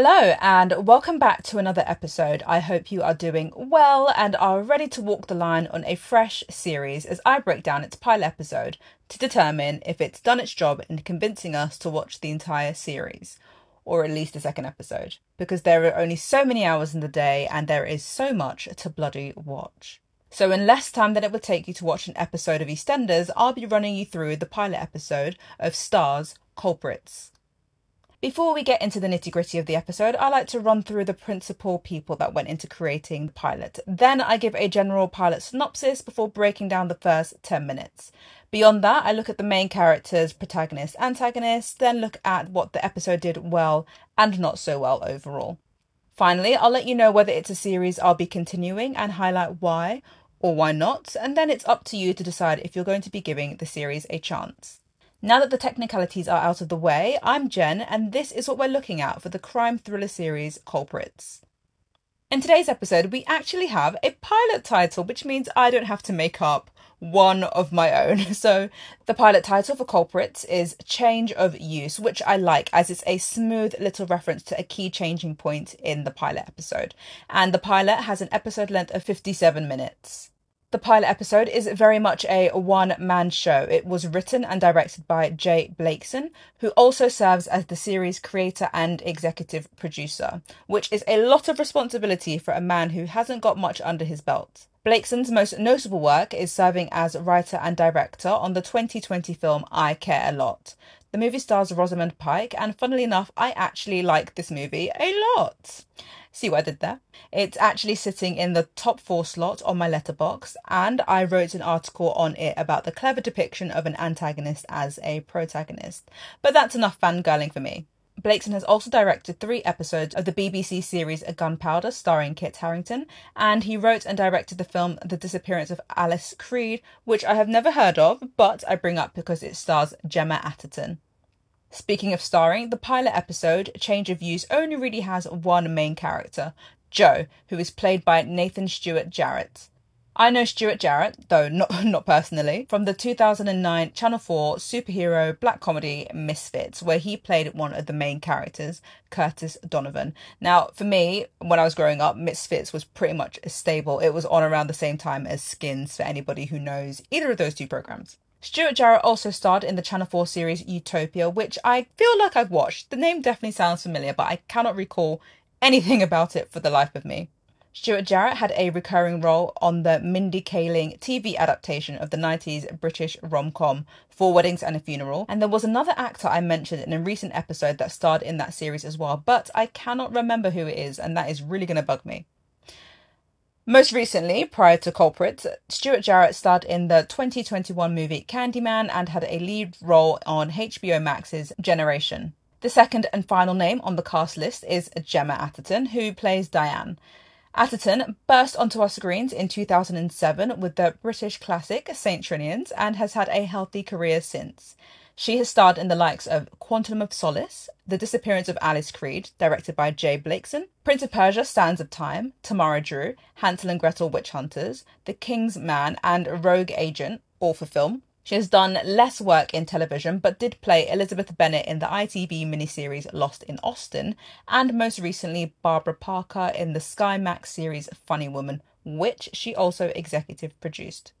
Hello, and welcome back to another episode. I hope you are doing well and are ready to walk the line on a fresh series as I break down its pilot episode to determine if it's done its job in convincing us to watch the entire series, or at least the second episode, because there are only so many hours in the day and there is so much to bloody watch. So, in less time than it would take you to watch an episode of EastEnders, I'll be running you through the pilot episode of Stars Culprits. Before we get into the nitty gritty of the episode, I like to run through the principal people that went into creating the pilot. Then I give a general pilot synopsis before breaking down the first 10 minutes. Beyond that, I look at the main characters, protagonist, antagonist, then look at what the episode did well and not so well overall. Finally, I'll let you know whether it's a series I'll be continuing and highlight why or why not, and then it's up to you to decide if you're going to be giving the series a chance. Now that the technicalities are out of the way, I'm Jen, and this is what we're looking at for the crime thriller series Culprits. In today's episode, we actually have a pilot title, which means I don't have to make up one of my own. So, the pilot title for Culprits is Change of Use, which I like as it's a smooth little reference to a key changing point in the pilot episode. And the pilot has an episode length of 57 minutes. The pilot episode is very much a one man show. It was written and directed by Jay Blakeson, who also serves as the series creator and executive producer, which is a lot of responsibility for a man who hasn't got much under his belt. Blakeson's most notable work is serving as writer and director on the 2020 film I Care a Lot. The movie stars Rosamund Pike, and funnily enough, I actually like this movie a lot. See what I did there? It's actually sitting in the top four slot on my Letterboxd, and I wrote an article on it about the clever depiction of an antagonist as a protagonist. But that's enough fangirling for me. Blakeson has also directed three episodes of the BBC series *A Gunpowder, starring Kit Harington, and he wrote and directed the film The Disappearance of Alice Creed, which I have never heard of, but I bring up because it stars Gemma Arterton. Speaking of starring, the pilot episode, Change of Use, only really has one main character, Joe, who is played by Nathan Stewart Jarrett. I know Stewart Jarrett, though not not personally, from the 2009 Channel 4 superhero black comedy Misfits, where he played one of the main characters, Curtis Donovan. Now, for me, when I was growing up, Misfits was pretty much a stable. It was on around the same time as Skins for anybody who knows either of those two programs. Stewart Jarrett also starred in the Channel 4 series Utopia, which I feel like I've watched. The name definitely sounds familiar, but I cannot recall anything about it for the life of me. Stewart Jarrett had a recurring role on the Mindy Kaling TV adaptation of the 90s British rom com Four Weddings and a Funeral, and there was another actor I mentioned in a recent episode that starred in that series as well, but I cannot remember who it is, and that is really going to bug me. Most recently, prior to Culprit, Stewart Jarrett starred in the 2021 movie Candyman and had a lead role on HBO Max's Generation. The second and final name on the cast list is Gemma Arterton, who plays Diane. Arterton burst onto our screens in 2007 with the British classic St. Trinians and has had a healthy career since. She has starred in the likes of Quantum of Solace, The Disappearance of Alice Creed, directed by Jay Blakeson, Prince of Persia Sands of Time, Tamara Drewe, Hansel and Gretel Witch Hunters, The King's Man, and Rogue Agent, all for film. She has done less work in television, but did play Elizabeth Bennet in the ITV miniseries Lost in Austen and most recently Barbara Parker in the Sky Max series Funny Woman, which she also executive produced.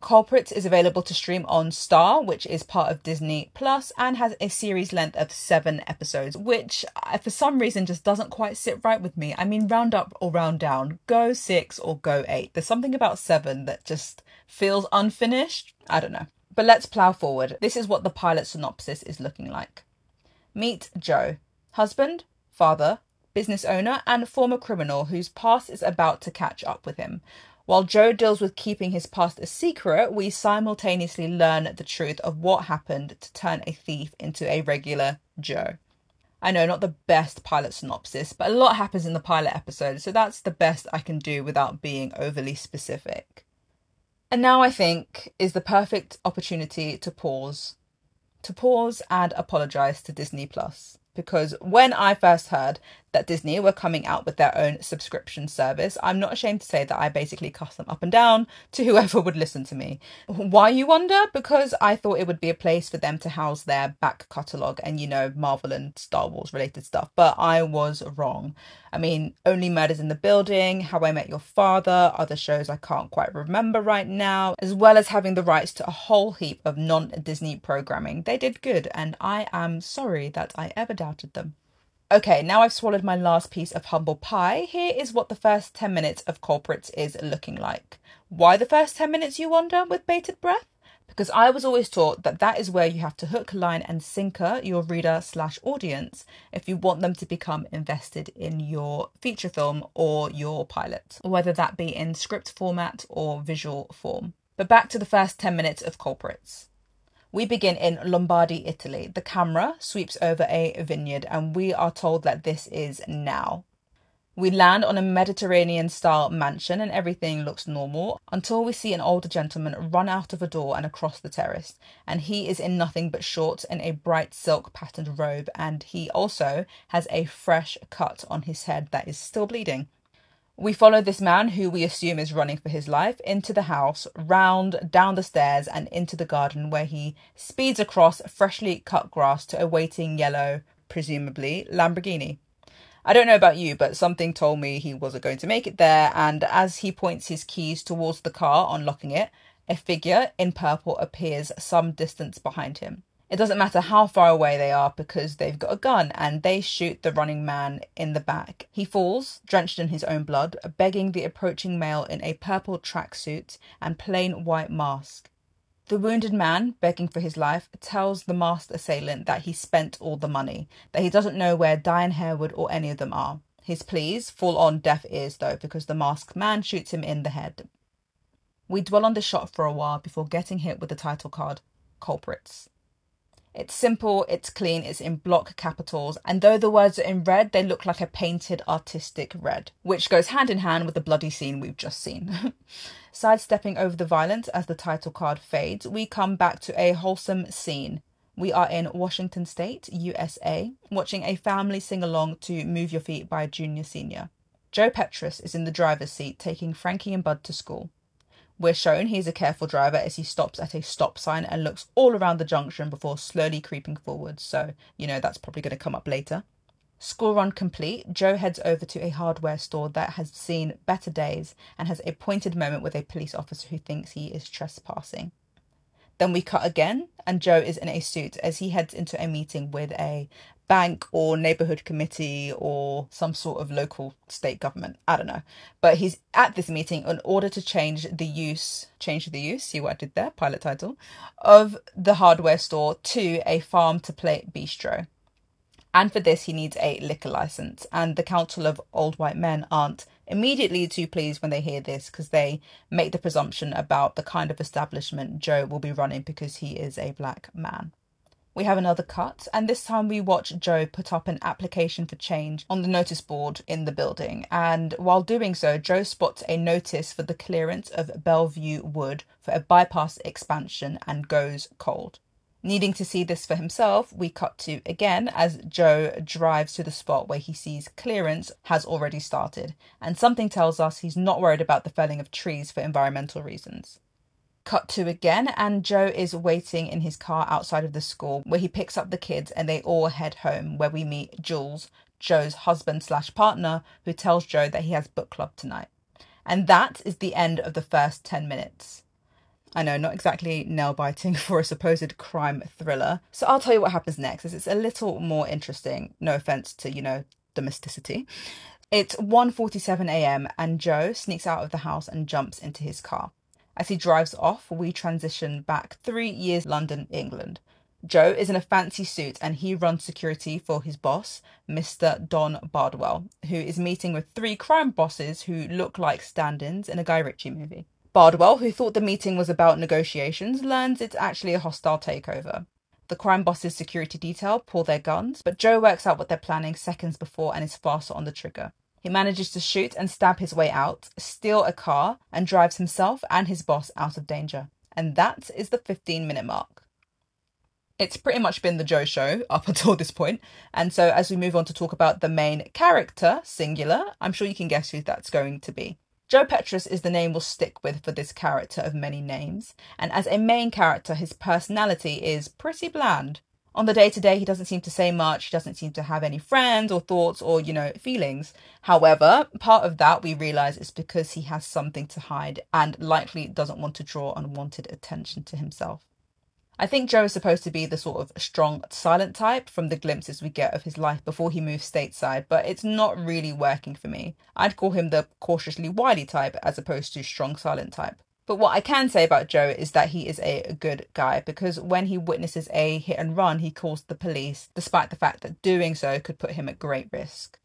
Culprits is available to stream on Star, which is part of Disney Plus, and has a series length of seven episodes, which uh, for some reason just doesn't quite sit right with me. I mean, round up or round down, go six or go eight. There's something about seven that just feels unfinished. I don't know. But let's plough forward. This is what the pilot synopsis is looking like. Meet Joe, husband, father, business owner, and former criminal whose past is about to catch up with him. While Joe deals with keeping his past a secret, we simultaneously learn the truth of what happened to turn a thief into a regular Joe. I know, not the best pilot synopsis, but a lot happens in the pilot episode, so that's the best I can do without being overly specific. And now I think is the perfect opportunity to pause. To pause and apologize to Disney Plus. Because when I first heard that Disney were coming out with their own subscription service, I'm not ashamed to say that I basically cussed them up and down to whoever would listen to me. Why, you wonder? Because I thought it would be a place for them to house their back catalogue and, you know, Marvel and Star Wars related stuff. But I was wrong. I mean, Only Murders in the Building, How I Met Your Father, other shows I can't quite remember right now, as well as having the rights to a whole heap of non Disney programming. They did good, and I am sorry that I ever doubted them. Okay, now I've swallowed my last piece of humble pie. Here is what the first 10 minutes of Culprits is looking like. Why the first 10 minutes, you wonder, with bated breath? Because I was always taught that that is where you have to hook, line, and sinker your reader slash audience if you want them to become invested in your feature film or your pilot, whether that be in script format or visual form. But back to the first 10 minutes of Culprits. We begin in Lombardy, Italy. The camera sweeps over a vineyard, and we are told that this is now. We land on a Mediterranean style mansion, and everything looks normal until we see an older gentleman run out of a door and across the terrace. And he is in nothing but shorts and a bright silk patterned robe, and he also has a fresh cut on his head that is still bleeding. We follow this man, who we assume is running for his life, into the house, round, down the stairs, and into the garden, where he speeds across freshly cut grass to a waiting yellow, presumably, Lamborghini. I don't know about you, but something told me he wasn't going to make it there, and as he points his keys towards the car, unlocking it, a figure in purple appears some distance behind him. It doesn't matter how far away they are because they've got a gun and they shoot the running man in the back. He falls, drenched in his own blood, begging the approaching male in a purple tracksuit and plain white mask. The wounded man, begging for his life, tells the masked assailant that he spent all the money, that he doesn't know where Diane Harewood or any of them are. His pleas fall on deaf ears though, because the masked man shoots him in the head. We dwell on the shot for a while before getting hit with the title card Culprits. It's simple, it's clean, it's in block capitals, and though the words are in red, they look like a painted artistic red, which goes hand in hand with the bloody scene we've just seen. Sidestepping over the violence as the title card fades, we come back to a wholesome scene. We are in Washington State, USA, watching a family sing along to Move Your Feet by Junior Senior. Joe Petrus is in the driver's seat taking Frankie and Bud to school. We're shown he's a careful driver as he stops at a stop sign and looks all around the junction before slowly creeping forward, so you know that's probably going to come up later. School run complete, Joe heads over to a hardware store that has seen better days and has a pointed moment with a police officer who thinks he is trespassing. Then we cut again, and Joe is in a suit as he heads into a meeting with a bank or neighborhood committee or some sort of local state government. I don't know. But he's at this meeting in order to change the use, change the use, see what I did there, pilot title, of the hardware store to a farm to plate bistro. And for this, he needs a liquor license. And the Council of Old White Men aren't immediately too pleased when they hear this because they make the presumption about the kind of establishment Joe will be running because he is a black man. We have another cut, and this time we watch Joe put up an application for change on the notice board in the building. And while doing so, Joe spots a notice for the clearance of Bellevue Wood for a bypass expansion and goes cold. Needing to see this for himself, we cut to again as Joe drives to the spot where he sees clearance has already started, and something tells us he's not worried about the felling of trees for environmental reasons. Cut to again, and Joe is waiting in his car outside of the school where he picks up the kids and they all head home, where we meet Jules, Joe's husband slash partner, who tells Joe that he has book club tonight. And that is the end of the first 10 minutes. I know, not exactly nail biting for a supposed crime thriller. So I'll tell you what happens next, as it's a little more interesting. No offense to, you know, domesticity. It's 1:47 a.m. and Joe sneaks out of the house and jumps into his car. As he drives off, we transition back three years London, England. Joe is in a fancy suit and he runs security for his boss, Mr. Don Bardwell, who is meeting with three crime bosses who look like stand ins in a Guy Ritchie movie. Bardwell, who thought the meeting was about negotiations, learns it's actually a hostile takeover. The crime boss's security detail pull their guns, but Joe works out what they're planning seconds before and is faster on the trigger. He manages to shoot and stab his way out, steal a car, and drives himself and his boss out of danger. And that is the 15 minute mark. It's pretty much been the Joe show up until this point. And so, as we move on to talk about the main character, singular, I'm sure you can guess who that's going to be. Joe Petrus is the name we'll stick with for this character of many names. And as a main character, his personality is pretty bland. On the day to day, he doesn't seem to say much, he doesn't seem to have any friends or thoughts or, you know, feelings. However, part of that we realise is because he has something to hide and likely doesn't want to draw unwanted attention to himself. I think Joe is supposed to be the sort of strong, silent type from the glimpses we get of his life before he moves stateside, but it's not really working for me. I'd call him the cautiously wily type as opposed to strong, silent type. But what I can say about Joe is that he is a good guy because when he witnesses a hit and run, he calls the police, despite the fact that doing so could put him at great risk.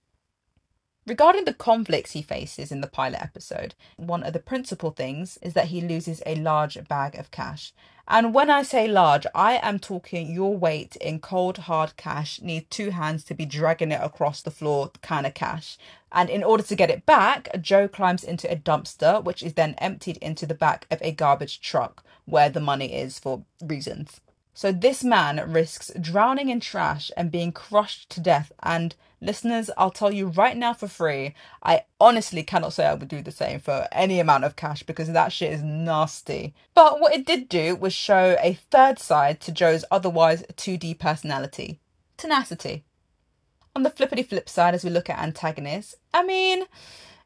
Regarding the conflicts he faces in the pilot episode, one of the principal things is that he loses a large bag of cash. And when I say large, I am talking your weight in cold hard cash need two hands to be dragging it across the floor kind of cash. And in order to get it back, Joe climbs into a dumpster, which is then emptied into the back of a garbage truck where the money is for reasons. So this man risks drowning in trash and being crushed to death. And listeners, I'll tell you right now for free, I honestly cannot say I would do the same for any amount of cash because that shit is nasty. But what it did do was show a third side to Joe's otherwise 2D personality tenacity. On the flippity flip side, as we look at antagonists, I mean,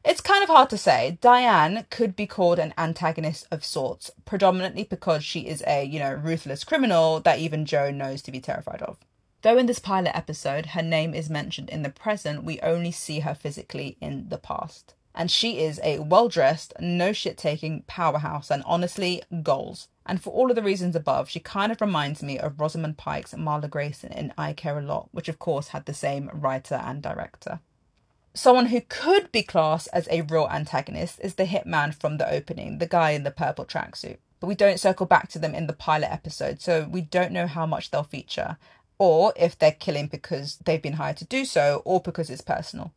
it's kind of hard to say. Diane could be called an antagonist of sorts, predominantly because she is a, you know, ruthless criminal that even Joe knows to be terrified of. Though in this pilot episode her name is mentioned in the present, we only see her physically in the past. And she is a well dressed, no shit taking powerhouse and honestly, goals. And for all of the reasons above, she kind of reminds me of Rosamund Pike's Marla Grayson in I Care a Lot, which of course had the same writer and director. Someone who could be classed as a real antagonist is the hitman from the opening, the guy in the purple tracksuit. But we don't circle back to them in the pilot episode, so we don't know how much they'll feature, or if they're killing because they've been hired to do so, or because it's personal.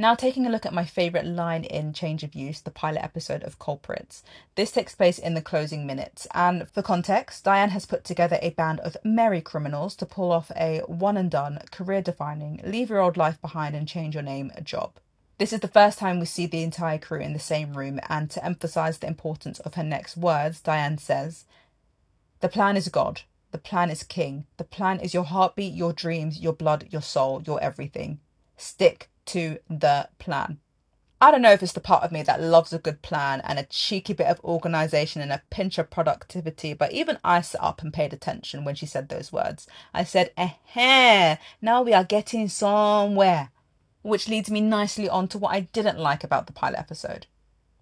Now, taking a look at my favourite line in Change of Use, the pilot episode of Culprits. This takes place in the closing minutes, and for context, Diane has put together a band of merry criminals to pull off a one and done, career defining, leave your old life behind and change your name job. This is the first time we see the entire crew in the same room, and to emphasise the importance of her next words, Diane says, The plan is God. The plan is King. The plan is your heartbeat, your dreams, your blood, your soul, your everything. Stick to the plan. I don't know if it's the part of me that loves a good plan and a cheeky bit of organisation and a pinch of productivity, but even I sat up and paid attention when she said those words. I said, eh, now we are getting somewhere. Which leads me nicely on to what I didn't like about the pilot episode.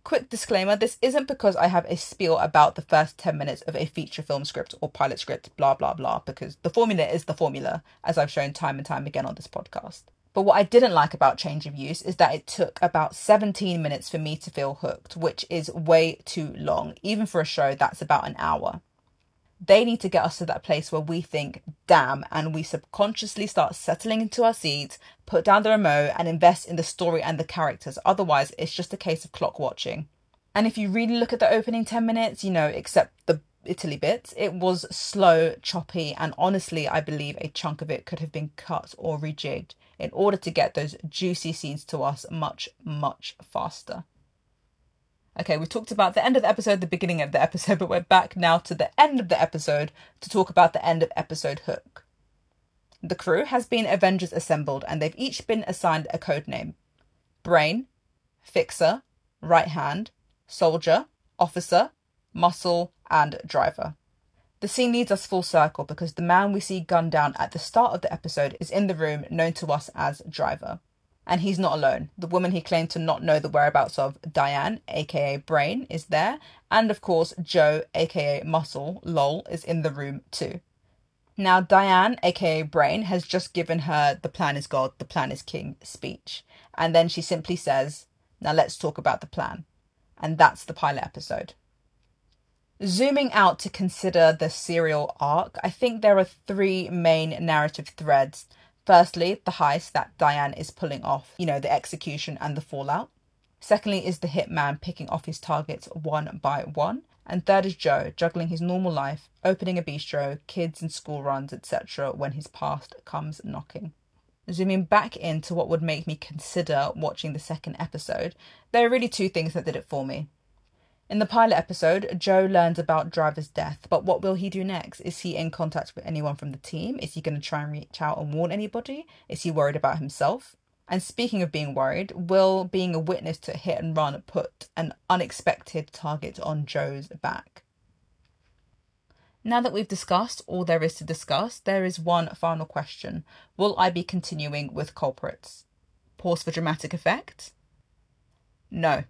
Quick disclaimer this isn't because I have a spiel about the first 10 minutes of a feature film script or pilot script, blah, blah, blah, because the formula is the formula, as I've shown time and time again on this podcast. But what I didn't like about Change of Use is that it took about 17 minutes for me to feel hooked, which is way too long, even for a show that's about an hour. They need to get us to that place where we think, damn, and we subconsciously start settling into our seats, put down the remote, and invest in the story and the characters. Otherwise, it's just a case of clock watching. And if you really look at the opening 10 minutes, you know, except the Italy bits, it was slow, choppy, and honestly, I believe a chunk of it could have been cut or rejigged in order to get those juicy scenes to us much, much faster. Okay, we talked about the end of the episode, the beginning of the episode, but we're back now to the end of the episode to talk about the end of episode hook. The crew has been Avengers assembled and they've each been assigned a code name Brain, Fixer, Right Hand, Soldier, Officer, Muscle, and Driver. The scene leads us full circle because the man we see gunned down at the start of the episode is in the room known to us as Driver. And he's not alone. The woman he claimed to not know the whereabouts of, Diane, aka Brain, is there. And of course, Joe, aka Muscle, lol, is in the room too. Now, Diane, aka Brain, has just given her the plan is God, the plan is King speech. And then she simply says, Now let's talk about the plan. And that's the pilot episode. Zooming out to consider the serial arc, I think there are three main narrative threads. Firstly, the heist that Diane is pulling off, you know, the execution and the fallout. Secondly, is the hitman picking off his targets one by one. And third is Joe, juggling his normal life, opening a bistro, kids and school runs, etc., when his past comes knocking. Zooming back into what would make me consider watching the second episode, there are really two things that did it for me. In the pilot episode, Joe learns about Driver's death, but what will he do next? Is he in contact with anyone from the team? Is he going to try and reach out and warn anybody? Is he worried about himself? And speaking of being worried, will being a witness to a hit and run put an unexpected target on Joe's back? Now that we've discussed all there is to discuss, there is one final question. Will I be continuing with culprits? Pause for dramatic effect? No.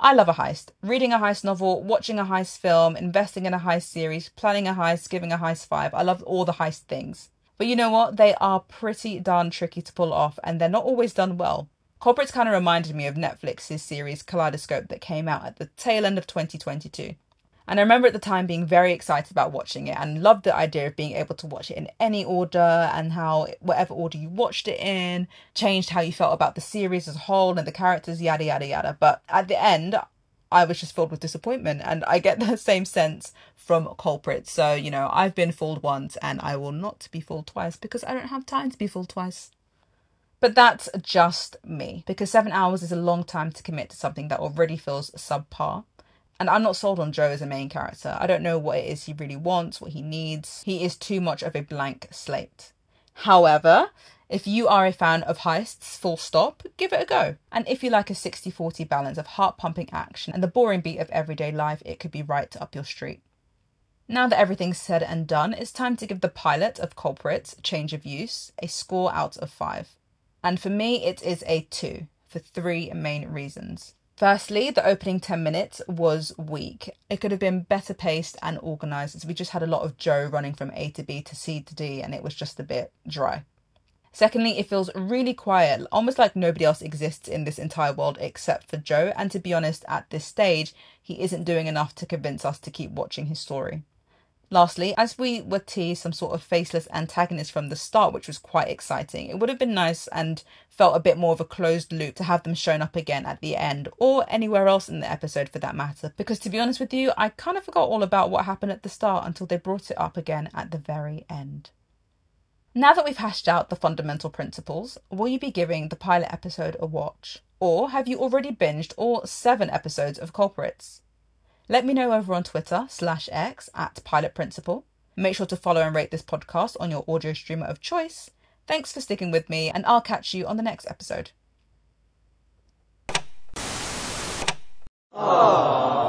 I love a heist. Reading a heist novel, watching a heist film, investing in a heist series, planning a heist, giving a heist five. I love all the heist things. But you know what? They are pretty darn tricky to pull off and they're not always done well. Culprits kind of reminded me of Netflix's series Kaleidoscope that came out at the tail end of 2022. And I remember at the time being very excited about watching it and loved the idea of being able to watch it in any order and how whatever order you watched it in changed how you felt about the series as a whole and the characters, yada, yada, yada. But at the end, I was just filled with disappointment. And I get the same sense from Culprit. So, you know, I've been fooled once and I will not be fooled twice because I don't have time to be fooled twice. But that's just me because seven hours is a long time to commit to something that already feels subpar. And I'm not sold on Joe as a main character. I don't know what it is he really wants, what he needs. He is too much of a blank slate. However, if you are a fan of heists, full stop, give it a go. And if you like a 60 40 balance of heart pumping action and the boring beat of everyday life, it could be right up your street. Now that everything's said and done, it's time to give the pilot of Culprits Change of Use a score out of 5. And for me, it is a 2 for three main reasons. Firstly, the opening 10 minutes was weak. It could have been better paced and organised as we just had a lot of Joe running from A to B to C to D and it was just a bit dry. Secondly, it feels really quiet, almost like nobody else exists in this entire world except for Joe, and to be honest, at this stage, he isn't doing enough to convince us to keep watching his story. Lastly, as we were teased some sort of faceless antagonist from the start, which was quite exciting, it would have been nice and felt a bit more of a closed loop to have them shown up again at the end or anywhere else in the episode for that matter. Because to be honest with you, I kind of forgot all about what happened at the start until they brought it up again at the very end. Now that we've hashed out the fundamental principles, will you be giving the pilot episode a watch? Or have you already binged all seven episodes of Culprits? Let me know over on Twitter slash X at Pilot Principle. Make sure to follow and rate this podcast on your audio streamer of choice. Thanks for sticking with me, and I'll catch you on the next episode. Aww.